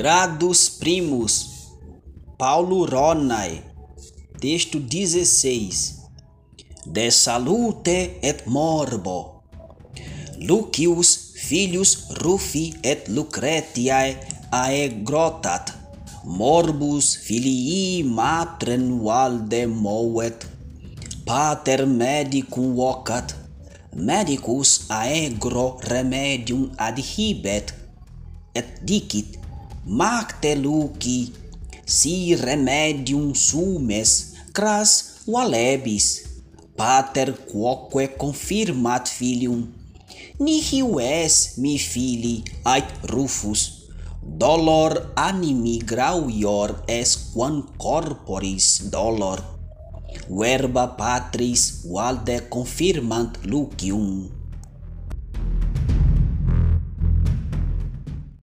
Gradus Primus, Paulo Ronai, texto 16. De salute et morbo. Lucius, filius Rufi et Lucretiae aegrotat, morbus filii matren valde movet, pater medicum vocat, medicus aegro remedium adhibet, et dicit Macteluci, si remedium sumes, cras valebis, pater quoque confirmat filium. Nihil es, mi fili, ait Rufus, dolor animi grauior es quam corporis dolor. Verba patris valde confirmant lucium.